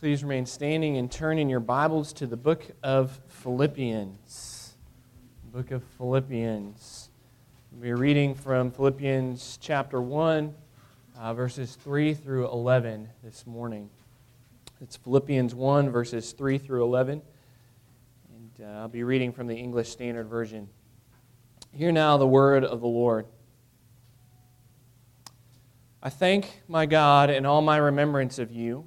Please remain standing and turn in your Bibles to the book of Philippians. Book of Philippians. We're reading from Philippians chapter 1, uh, verses 3 through 11 this morning. It's Philippians 1, verses 3 through 11. And uh, I'll be reading from the English Standard Version. Hear now the word of the Lord. I thank my God in all my remembrance of you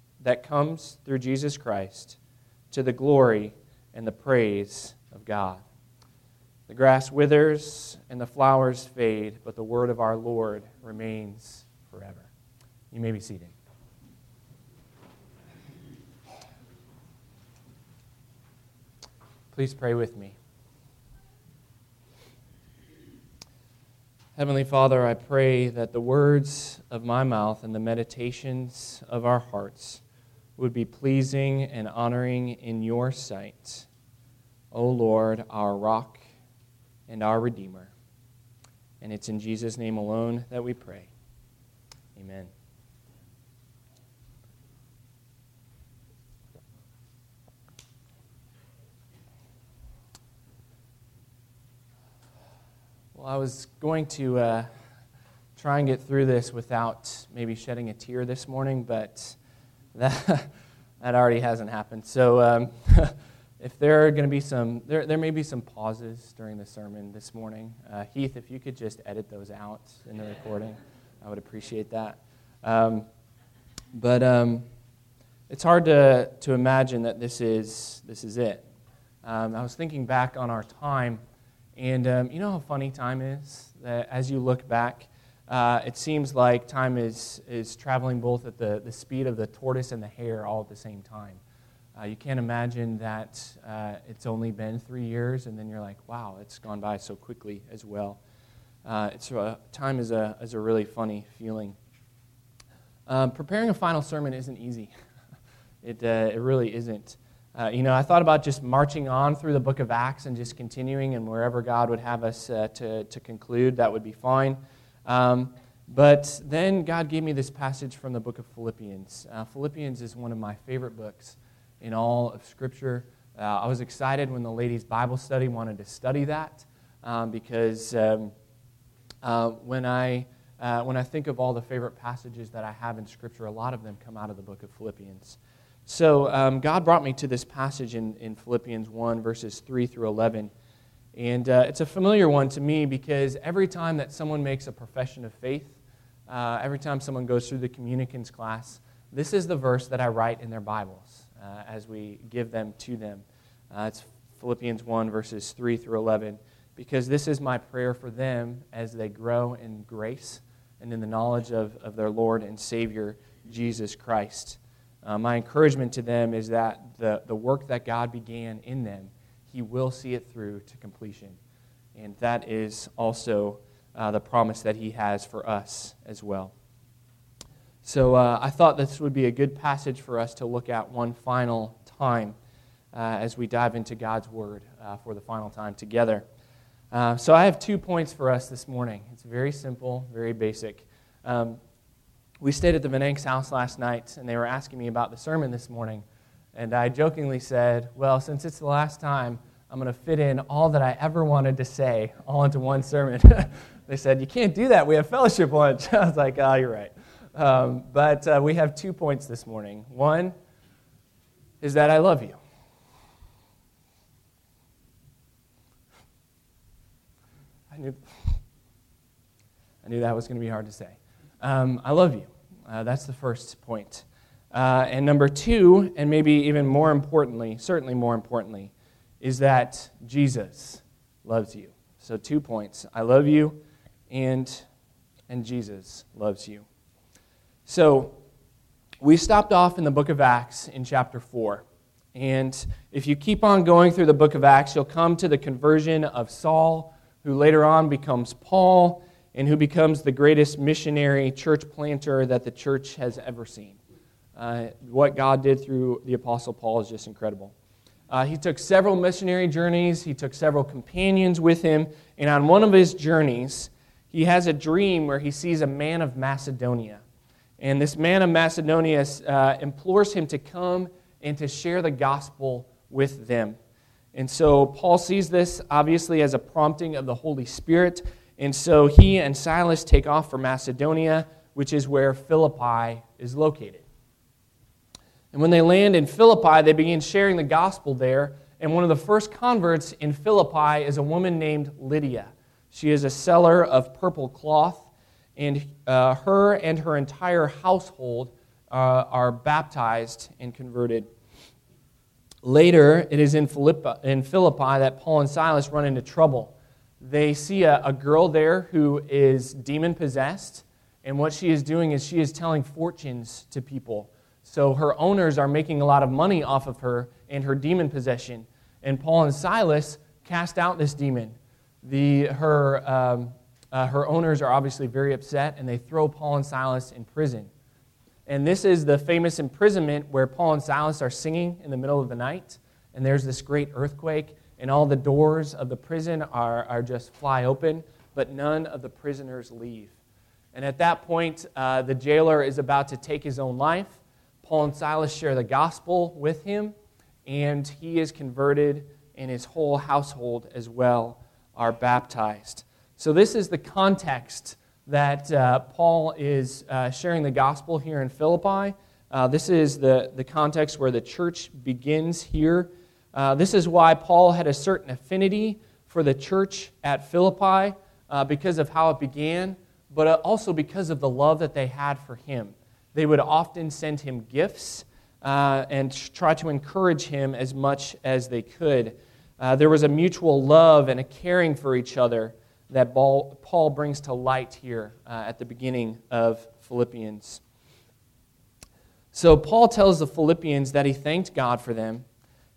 that comes through Jesus Christ to the glory and the praise of God. The grass withers and the flowers fade, but the word of our Lord remains forever. You may be seated. Please pray with me. Heavenly Father, I pray that the words of my mouth and the meditations of our hearts would be pleasing and honoring in your sight, O Lord, our rock and our Redeemer. And it's in Jesus' name alone that we pray. Amen. Well, I was going to uh, try and get through this without maybe shedding a tear this morning, but that, that already hasn't happened. So um, if there are going to be some, there, there may be some pauses during the sermon this morning. Uh, Heath, if you could just edit those out in the recording, I would appreciate that. Um, but um, it's hard to, to imagine that this is, this is it. Um, I was thinking back on our time, and um, you know how funny time is? That as you look back, uh, it seems like time is, is traveling both at the, the speed of the tortoise and the hare all at the same time. Uh, you can't imagine that uh, it's only been three years, and then you're like, wow, it's gone by so quickly as well. Uh, it's, uh, time is a, is a really funny feeling. Um, preparing a final sermon isn't easy. it, uh, it really isn't. you know, I thought about just marching on through the book of Acts and just continuing, and wherever God would have us to, to conclude, that would be fine. Um, but then God gave me this passage from the book of Philippians. Uh, Philippians is one of my favorite books in all of Scripture. Uh, I was excited when the ladies' Bible study wanted to study that um, because um, uh, when, I, uh, when I think of all the favorite passages that I have in Scripture, a lot of them come out of the book of Philippians. So um, God brought me to this passage in, in Philippians 1, verses 3 through 11. And uh, it's a familiar one to me because every time that someone makes a profession of faith, uh, every time someone goes through the communicants class, this is the verse that I write in their Bibles uh, as we give them to them. Uh, it's Philippians 1, verses 3 through 11, because this is my prayer for them as they grow in grace and in the knowledge of, of their Lord and Savior, Jesus Christ. Uh, my encouragement to them is that the, the work that God began in them he will see it through to completion. And that is also uh, the promise that He has for us as well. So uh, I thought this would be a good passage for us to look at one final time uh, as we dive into God's Word uh, for the final time together. Uh, so I have two points for us this morning. It's very simple, very basic. Um, we stayed at the Venanks house last night, and they were asking me about the sermon this morning. And I jokingly said, Well, since it's the last time, I'm going to fit in all that I ever wanted to say all into one sermon. they said, You can't do that. We have fellowship lunch. I was like, Oh, you're right. Um, but uh, we have two points this morning. One is that I love you. I knew, I knew that was going to be hard to say. Um, I love you. Uh, that's the first point. Uh, and number two, and maybe even more importantly, certainly more importantly, is that Jesus loves you. So, two points I love you, and, and Jesus loves you. So, we stopped off in the book of Acts in chapter 4. And if you keep on going through the book of Acts, you'll come to the conversion of Saul, who later on becomes Paul, and who becomes the greatest missionary church planter that the church has ever seen. Uh, what God did through the Apostle Paul is just incredible. Uh, he took several missionary journeys, he took several companions with him, and on one of his journeys, he has a dream where he sees a man of Macedonia. And this man of Macedonia uh, implores him to come and to share the gospel with them. And so Paul sees this obviously as a prompting of the Holy Spirit. And so he and Silas take off for Macedonia, which is where Philippi is located. And when they land in Philippi, they begin sharing the gospel there. And one of the first converts in Philippi is a woman named Lydia. She is a seller of purple cloth, and uh, her and her entire household uh, are baptized and converted. Later, it is in Philippi, in Philippi that Paul and Silas run into trouble. They see a, a girl there who is demon possessed, and what she is doing is she is telling fortunes to people. So her owners are making a lot of money off of her and her demon possession. And Paul and Silas cast out this demon. The, her, um, uh, her owners are obviously very upset, and they throw Paul and Silas in prison. And this is the famous imprisonment where Paul and Silas are singing in the middle of the night, and there's this great earthquake, and all the doors of the prison are, are just fly open, but none of the prisoners leave. And at that point, uh, the jailer is about to take his own life. Paul and Silas share the gospel with him, and he is converted, and his whole household as well are baptized. So, this is the context that uh, Paul is uh, sharing the gospel here in Philippi. Uh, this is the, the context where the church begins here. Uh, this is why Paul had a certain affinity for the church at Philippi uh, because of how it began, but also because of the love that they had for him. They would often send him gifts and try to encourage him as much as they could. there was a mutual love and a caring for each other that Paul brings to light here uh, at the beginning of Philippians. So, Paul tells the Philippians that he thanked God for them,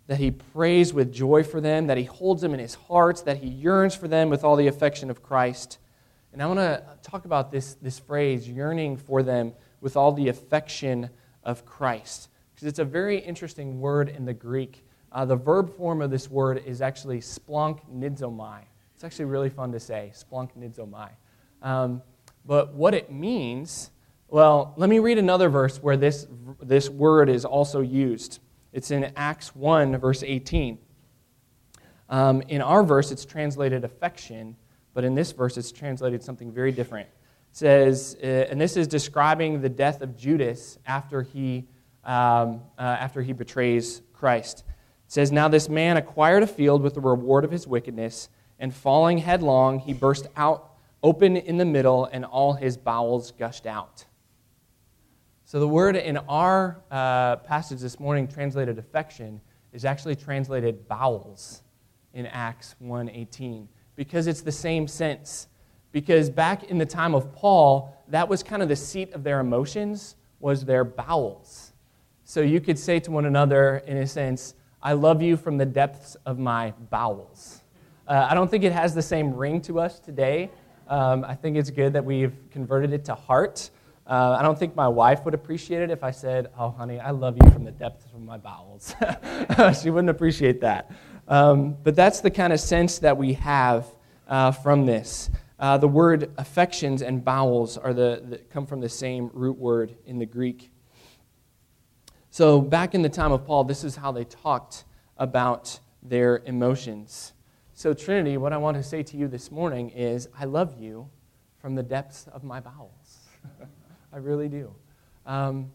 that he prays with joy for them, that he holds them in his heart, that he yearns for them with all the affection of Christ. And I want to talk about this, this phrase, yearning for them with all the affection of Christ, because it's a very interesting word in the Greek. Uh, the verb form of this word is actually splunk nidzomai. It's actually really fun to say, splanchnizomai. Um, but what it means, well, let me read another verse where this, this word is also used. It's in Acts 1, verse 18. Um, in our verse, it's translated affection, but in this verse, it's translated something very different. Says, uh, and this is describing the death of Judas after he, um, uh, after he betrays Christ. It says, Now this man acquired a field with the reward of his wickedness and falling headlong, he burst out open in the middle, and all his bowels gushed out. So the word in our uh, passage this morning, translated affection, is actually translated bowels in Acts 1:18 because it's the same sense. Because back in the time of Paul, that was kind of the seat of their emotions was their bowels. So you could say to one another in a sense, I love you from the depths of my bowels. Uh, I don't think it has the same ring to us today. Um, I think it's good that we've converted it to heart. Uh, I don't think my wife would appreciate it if I said, Oh, honey, I love you from the depths of my bowels. she wouldn't appreciate that. Um, but that's the kind of sense that we have uh, from this. Uh, the word affections and bowels are the, the, come from the same root word in the Greek. So, back in the time of Paul, this is how they talked about their emotions. So, Trinity, what I want to say to you this morning is I love you from the depths of my bowels. I really do. Um,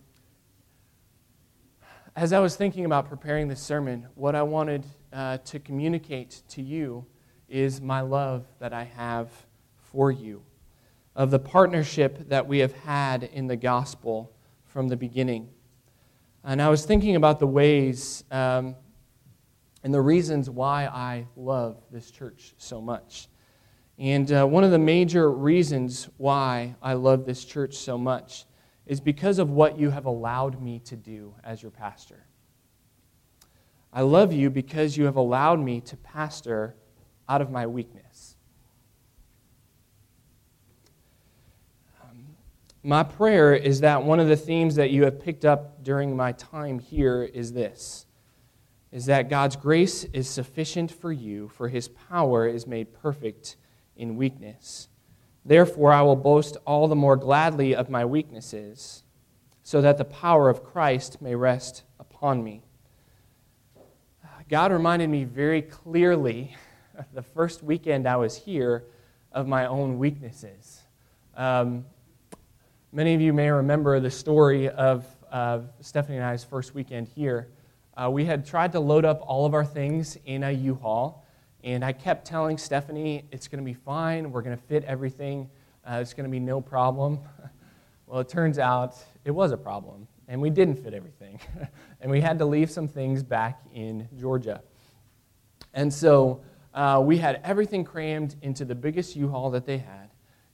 as I was thinking about preparing this sermon, what I wanted uh, to communicate to you is my love that I have for you, of the partnership that we have had in the gospel from the beginning. And I was thinking about the ways um, and the reasons why I love this church so much. And uh, one of the major reasons why I love this church so much is because of what you have allowed me to do as your pastor. I love you because you have allowed me to pastor out of my weakness. Um, my prayer is that one of the themes that you have picked up during my time here is this is that God's grace is sufficient for you, for his power is made perfect in weakness. Therefore, I will boast all the more gladly of my weaknesses, so that the power of Christ may rest upon me. God reminded me very clearly the first weekend I was here of my own weaknesses. Um, many of you may remember the story of uh, Stephanie and I's first weekend here. Uh, we had tried to load up all of our things in a U-Haul, and I kept telling Stephanie, it's going to be fine. We're going to fit everything. Uh, it's going to be no problem. well, it turns out it was a problem and we didn't fit everything. and we had to leave some things back in Georgia. And so uh, we had everything crammed into the biggest U Haul that they had.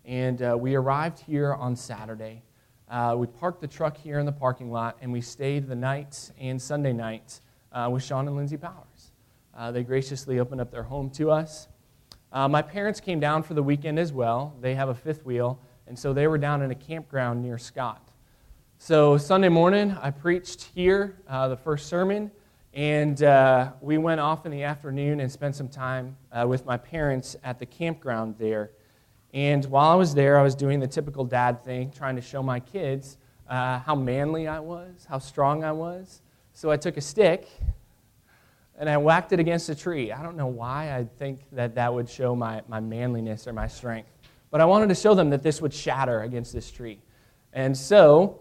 And uh, we arrived here on Saturday. Uh, we parked the truck here in the parking lot, and we stayed the night and Sunday night uh, with Sean and Lindsay Powers. Uh, they graciously opened up their home to us. Uh, my parents came down for the weekend as well. They have a fifth wheel, and so they were down in a campground near Scott. So, Sunday morning, I preached here uh, the first sermon, and uh, we went off in the afternoon and spent some time uh, with my parents at the campground there. And while I was there, I was doing the typical dad thing, trying to show my kids uh, how manly I was, how strong I was. So, I took a stick and I whacked it against a tree. I don't know why I think that that would show my, my manliness or my strength, but I wanted to show them that this would shatter against this tree. And so,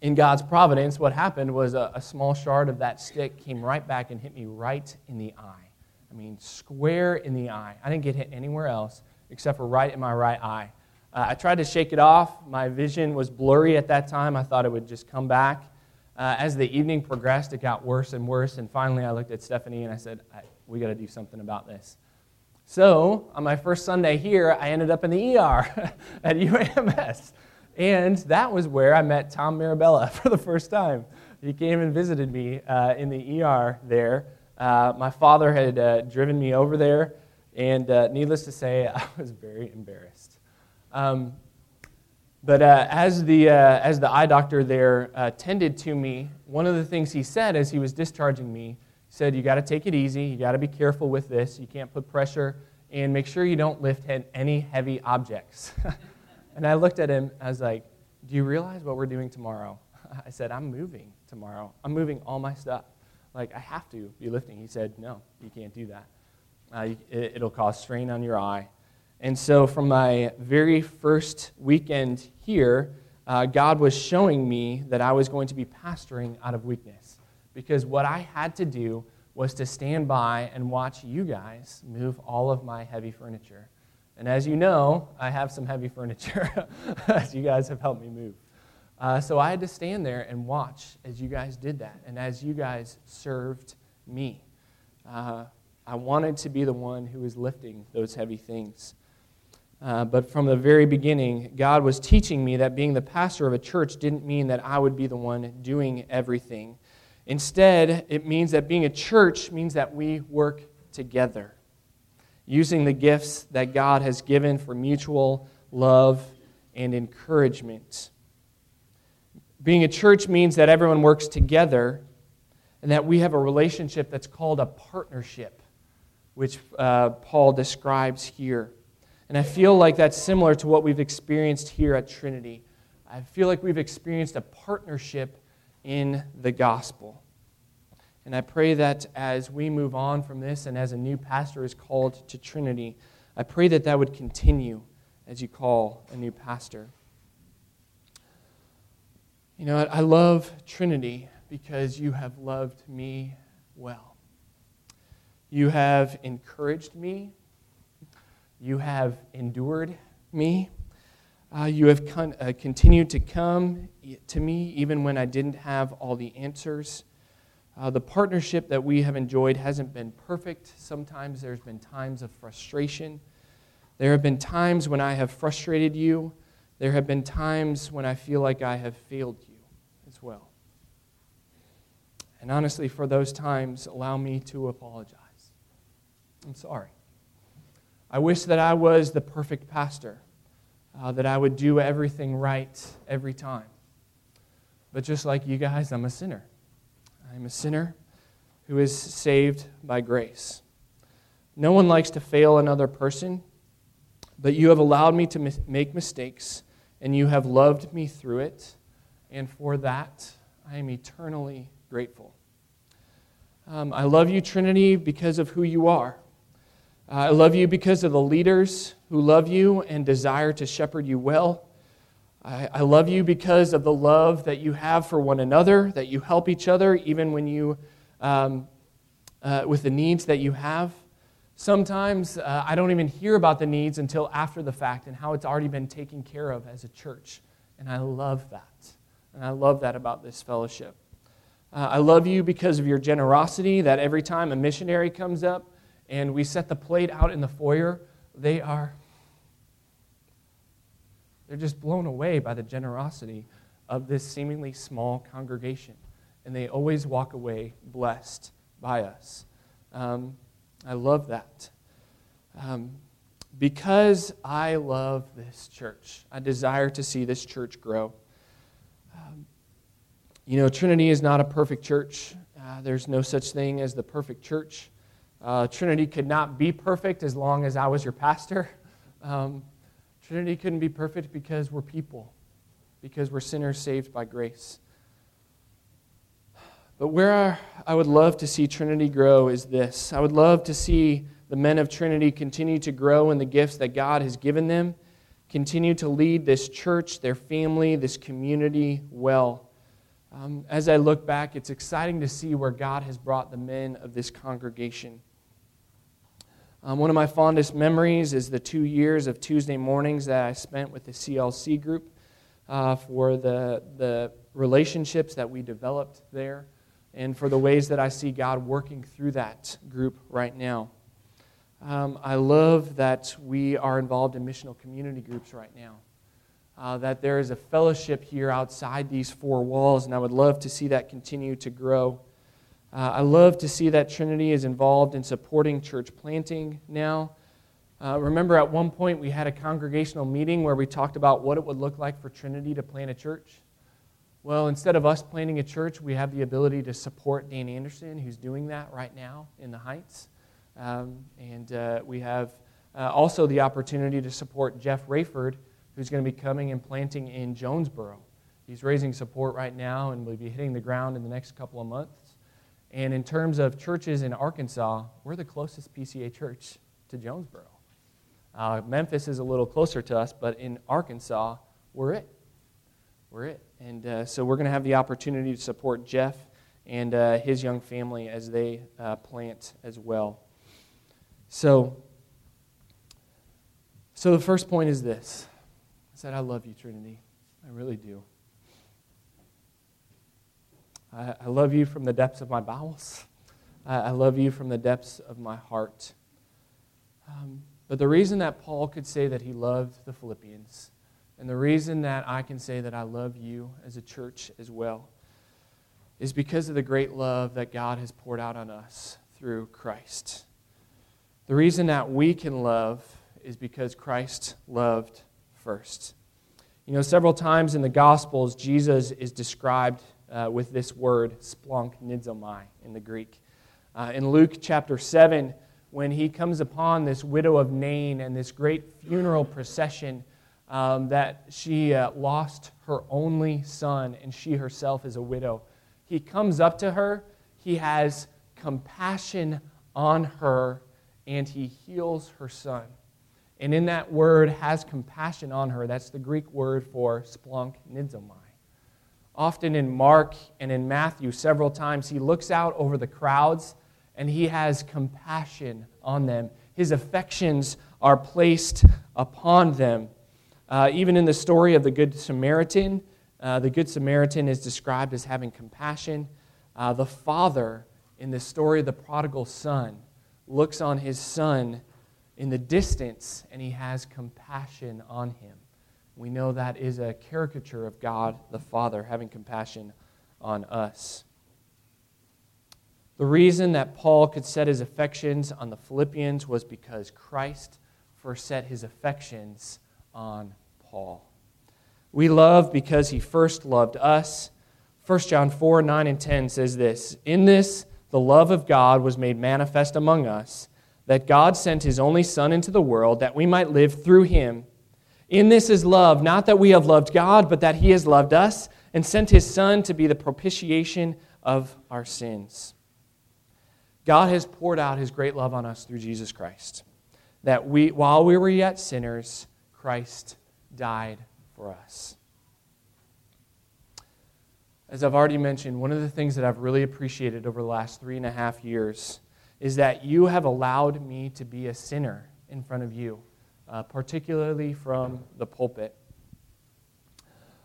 in God's providence, what happened was a, a, small shard of that stick came right back and hit me right in the eye. I mean, square in the eye. I didn't get hit anywhere else except for right in my right eye. Uh, I tried to shake it off. My vision was blurry at that time. I thought it would just come back. Uh, as the evening progressed, it got worse and worse. And finally, I looked at Stephanie and I said, We got to do something about this. So, on my first Sunday here, I ended up in the ER at UAMS. And that was where I met Tom Mirabella for the first time. He came and visited me uh, in the ER there. Uh, my father had uh, driven me over there, and uh, needless to say, I was very embarrassed. Um, but uh, as, the, uh, as the eye doctor there tended to me, one of the things he said as he was discharging me, he said, You got to take it easy. You got to be careful with this. You can't put pressure, and make sure you don't lift any heavy objects. And I looked at him, I was like, Do you realize what we're doing tomorrow? I said, I'm moving tomorrow. I'm moving all my stuff. Like, I have to be lifting. He said, No, you can't do that. Uh, it, it'll cause strain on your eye. And so, from my very first weekend here, uh, God was showing me that I was going to be pastoring out of weakness. Because what I had to do was to stand by and watch you guys move all of my heavy furniture. And as you know, I have some heavy furniture, as you guys have helped me move. Uh, so I had to stand there and watch as you guys did that and as you guys served me. Uh, I wanted to be the one who was lifting those heavy things. Uh, but from the very beginning, God was teaching me that being the pastor of a church didn't mean that I would be the one doing everything. Instead, it means that being a church means that we work together using the gifts that God has given for mutual love and encouragement. Being a church means that everyone works together and that we have a relationship that's called a partnership, which uh, Paul describes here. And I feel like that's similar to what we've experienced here at Trinity. I feel like we've experienced a partnership in the gospel. And I pray that as we move on from this and as a new pastor is called to Trinity, I pray that that would continue as you call a new pastor. You know, I love Trinity because you have loved me well. You have encouraged me You have endured me. Uh, you have con- uh, continued to come to me even when I didn't have all the answers. Uh, the partnership that we have enjoyed hasn't been perfect. Sometimes there's been times of frustration. There have been times when I have frustrated you. There have been times when I feel like I have failed you as well. And honestly, for those times, allow me to apologize. I'm sorry. I wish that I was the perfect pastor, uh, that I would do everything right every time. But just like you guys, I'm a sinner. I'm a sinner who is saved by grace. No one likes to fail another person, but you have allowed me to make mistakes, and you have loved me through it, and for that I am eternally grateful. Um, I love you, Trinity, because of who you are. Uh, I love you because of the leaders who love you and desire to shepherd you well. I, I love you because of the love that you have for one another, that you help each other even when you, um, uh, with the needs that you have. Sometimes uh, I don't even hear about the needs until after the fact and how it's already been taken care of as a church. And I love that. And I love that about this fellowship. Uh, I love you because of your generosity, that every time a missionary comes up, and we set the plate out in the foyer, they are they're just blown away by the generosity of this seemingly small congregation. And they always walk away blessed by us. Um, I love that. Um, because I love this church, I desire to see this church grow. Um, you know, Trinity is not a perfect church. Uh, there's no such thing as the perfect church. Uh, Trinity could not be perfect as long as I was your pastor. Um, Trinity couldn't be perfect because we're people, because we're sinners saved by grace. But where I would love to see Trinity grow is this I would love to see the men of Trinity continue to grow in the gifts that God has given them, continue to lead this church, their family, this community well. Um, as I look back, it's exciting to see where God has brought the men of this congregation. Um, one of my fondest memories is the two years of Tuesday mornings that I spent with the CLC group uh, for the, the relationships that we developed there and for the ways that I see God working through that group right now. Um, I love that we are involved in missional community groups right now. Uh, that there is a fellowship here outside these four walls, and I would love to see that continue to grow. Uh, I love to see that Trinity is involved in supporting church planting now. Uh, remember, at one point we had a congregational meeting where we talked about what it would look like for Trinity to plant a church. Well, instead of us planting a church, we have the ability to support Dan Anderson, who's doing that right now in the Heights. Um, and uh, we have uh, also the opportunity to support Jeff Rayford, who's going to be coming and planting in Jonesboro. He's raising support right now and will be hitting the ground in the next couple of months. And in terms of churches in Arkansas, we're the closest PCA church to Jonesboro. Uh, Memphis is a little closer to us, but in Arkansas, we're it. We're it. And uh, so we're going to have the opportunity to support Jeff and uh, his young family as they uh, plant as well. So, so the first point is this I said, I love you, Trinity. I really do. I, I love you from the depths of my bowels. I, I love you from the depths of my heart. Um, but the reason that Paul could say that he loved the Philippians, and the reason that I can say that I love you as a church as well, is because of the great love that God has poured out on us through Christ. The reason that we can love is because Christ loved first. You know, several times in the Gospels, Jesus is described uh, with this word, splanchnizomai in the Greek. Uh, in Luke chapter 7, when he comes upon this widow of Nain and this great funeral procession, um, that she uh, lost her only son and she herself is a widow. He comes up to her, he has compassion on her, and he heals her son. And in that word, has compassion on her, that's the Greek word for splanchnizomai. Often in Mark and in Matthew, several times, he looks out over the crowds and he has compassion on them. His affections are placed upon them. Uh, even in the story of the Good Samaritan, uh, the Good Samaritan is described as having compassion. Uh, the father in the story of the prodigal son looks on his son in the distance and he has compassion on him. We know that is a caricature of God the Father having compassion on us. The reason that Paul could set his affections on the Philippians was because Christ first set his affections on Paul. We love because he first loved us. 1 John 4 9 and 10 says this In this, the love of God was made manifest among us, that God sent his only Son into the world that we might live through him. In this is love, not that we have loved God, but that he has loved us and sent his Son to be the propitiation of our sins. God has poured out his great love on us through Jesus Christ. That we, while we were yet sinners, Christ died for us. As I've already mentioned, one of the things that I've really appreciated over the last three and a half years is that you have allowed me to be a sinner in front of you, uh, particularly from the pulpit.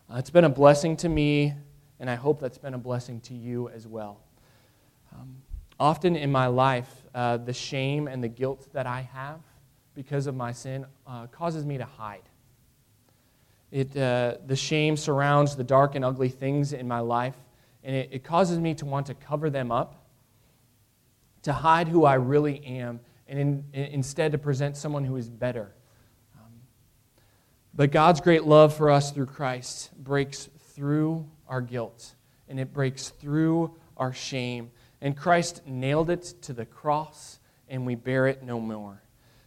Uh, it's been a blessing to me, and I hope that's been a blessing to you as well. Um, often in my life, uh, the shame and the guilt that I have because of my sin uh, causes me to hide. It, uh, the shame surrounds the dark and ugly things in my life, and it, it causes me to want to cover them up, to hide who I really am, and in, in, instead to present someone who is better. But God's great love for us through Christ breaks through our guilt, and it breaks through our shame. And Christ nailed it to the cross, and we bear it no more.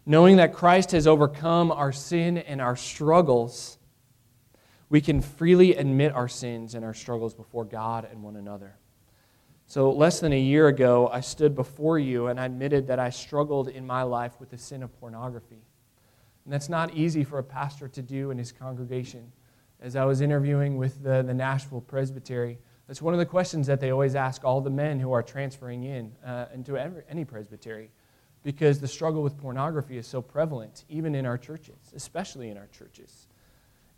Knowing that Christ has overcome our sin and our struggles we can freely admit our sins and our struggles before God and one another. So, less than a year ago, I stood before you and I admitted that I struggled in my life with the sin of pornography. And that's not easy for a pastor to do in his congregation. As I was interviewing with the, the Nashville Presbytery, that's one of the questions that they always ask all the men who are transferring in uh, into every, any presbytery, because the struggle with pornography is so prevalent, even in our churches, especially in our churches.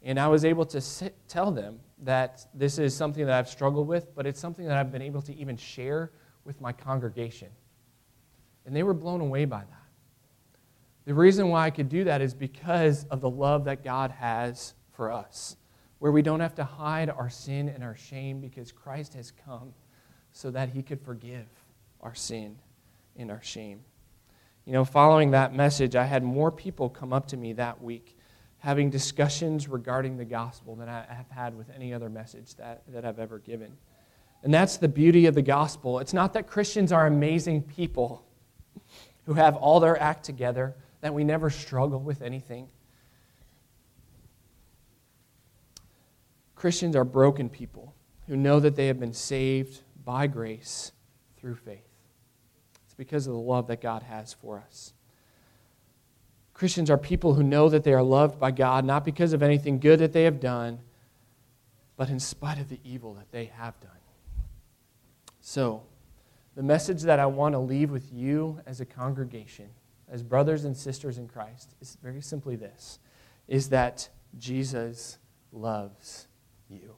And I was able to sit, tell them that this is something that I've struggled with, but it's something that I've been able to even share with my congregation. And they were blown away by that. The reason why I could do that is because of the love that God has for us, where we don't have to hide our sin and our shame because Christ has come so that he could forgive our sin and our shame. You know, following that message, I had more people come up to me that week having discussions regarding the gospel than I have had with any other message that, that I've ever given. And that's the beauty of the gospel. It's not that Christians are amazing people who have all their act together, that we never struggle with anything. Christians are broken people who know that they have been saved by grace through faith. It's because of the love that God has for us. Christians are people who know that they are loved by God, not because of anything good that they have done, but in spite of the evil that they have done. So, the message that I want to leave with you as a congregation, as brothers and sisters in Christ, is very simply this is that Jesus loves you.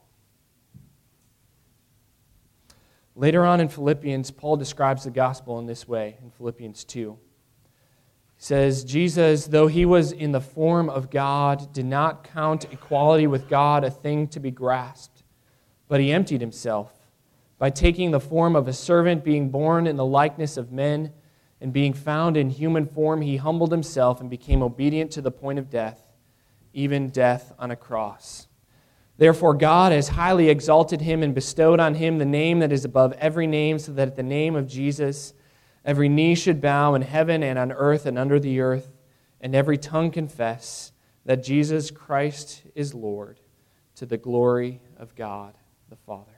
Later on in Philippians, Paul describes the gospel in this way in Philippians 2 He says Jesus, though he was in the form of God, did not count equality with God a thing to be grasped, but he emptied himself by taking the form of a servant, being born in the likeness of men, and being found in human form, he humbled himself and became obedient to the point of death, even death on a cross. Therefore, God has highly exalted him and bestowed on him the name that is above every name, so that at the name of Jesus, Every knee should bow in heaven and on earth and under the earth, and every tongue confess that Jesus Christ is Lord to the glory of God the Father.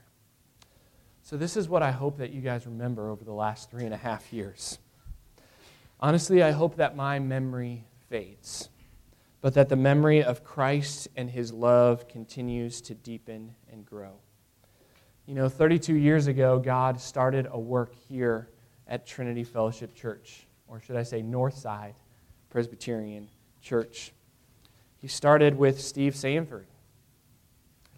So, this is what I hope that you guys remember over the last three and a half years. Honestly, I hope that my memory fades, but that the memory of Christ and his love continues to deepen and grow. You know, 32 years ago, God started a work here at Trinity Fellowship Church, or should I say Northside Presbyterian Church. He started with Steve Sanford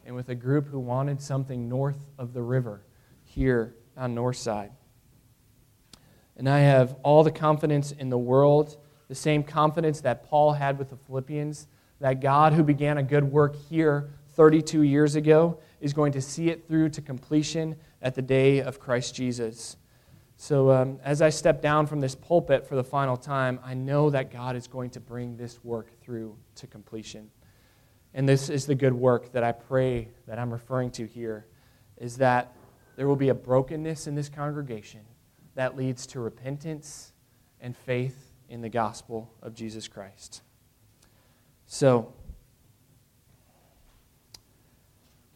and with a group who wanted something north of the river here on Northside. And I have all the confidence in the world, the same confidence that Paul had with the Philippians, that God, who began a good work here 32 years ago, is going to see it through to completion at the day of Christ Jesus. So, um, as I step down from this pulpit for the final time, I know that God is going to bring this work through to completion. And this is the good work that I pray that I'm referring to here is that there will be a brokenness in this congregation that leads to repentance and faith in the gospel of Jesus Christ. So,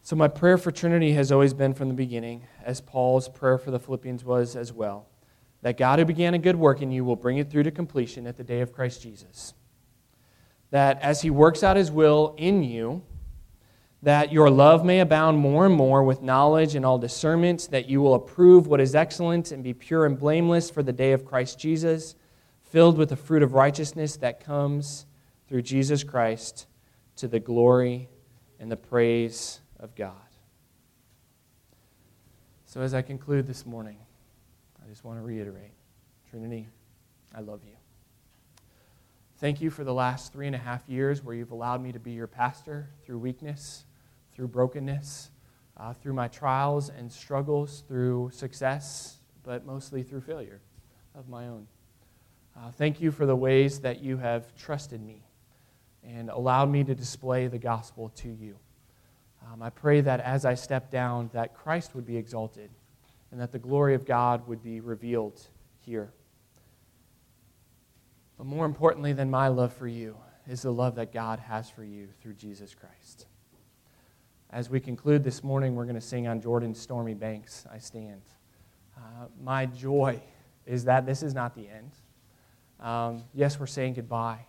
so my prayer for Trinity has always been from the beginning, as Paul's prayer for the Philippians was as well, that God who began a good work in you will bring it through to completion at the day of Christ Jesus. That as he works out his will in you, that your love may abound more and more with knowledge and all discernment, that you will approve what is excellent and be pure and blameless for the day of Christ Jesus, filled with the fruit of righteousness that comes through Jesus Christ to the glory and the praise of God. So, as I conclude this morning, I just want to reiterate Trinity, I love you. Thank you for the last three and a half years where you've allowed me to be your pastor through weakness through brokenness, uh, through my trials and struggles, through success, but mostly through failure of my own. Uh, thank you for the ways that you have trusted me and allowed me to display the gospel to you. Um, I pray that as I step down, that Christ would be exalted and that the glory of God would be revealed here. But more importantly than my love for you is the love that God has for you through Jesus Christ. As we conclude this morning, we're going to sing on Jordan's stormy banks, I stand. Uh, my joy is that this is not the end. Um, yes, we're saying goodbye,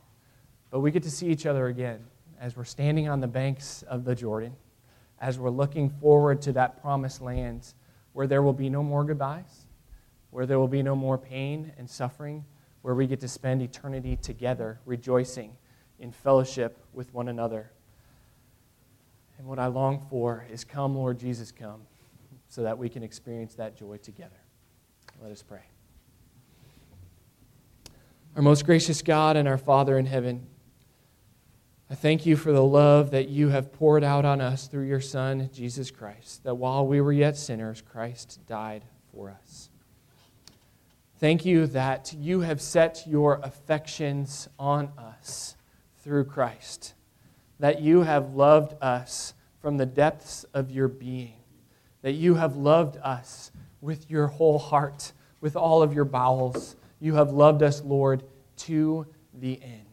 but we get to see each other again as we're standing on the banks of the Jordan, as we're looking forward to that promised land where there will be no more goodbyes, where there will be no more pain and suffering, where we get to spend eternity together, rejoicing in fellowship with one another. And what I long for is come, Lord Jesus, come, so that we can experience that joy together. Let us pray. Our most gracious God and our Father in heaven, I thank you for the love that you have poured out on us through your Son, Jesus Christ, that while we were yet sinners, Christ died for us. Thank you that you have set your affections on us through Christ that you have loved us from the depths of your being, that you have loved us with your whole heart, with all of your bowels. You have loved us, Lord, to the end.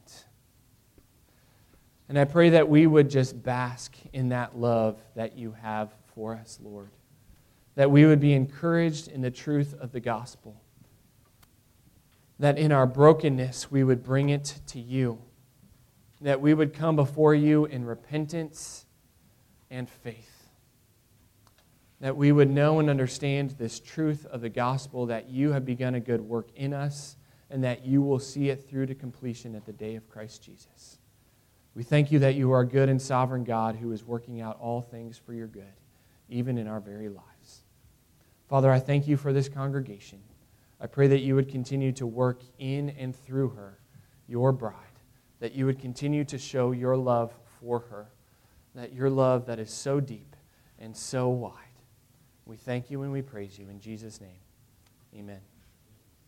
And I pray that we would just bask in that love that you have for us, Lord. That we would be encouraged in the truth of the gospel. That in our brokenness, we would bring it to you that we would come before you in repentance and faith. That we would know and understand this truth of the gospel that you have begun a good work in us and that you will see it through to completion at the day of Christ Jesus. We thank you that you are a good and sovereign God who is working out all things for your good, even in our very lives. Father, I thank you for this congregation. I pray that you would continue to work in and through her, your bride that you would continue to show your love for her, that your love that is so deep and so wide. We thank you and we praise you in Jesus' name. Amen.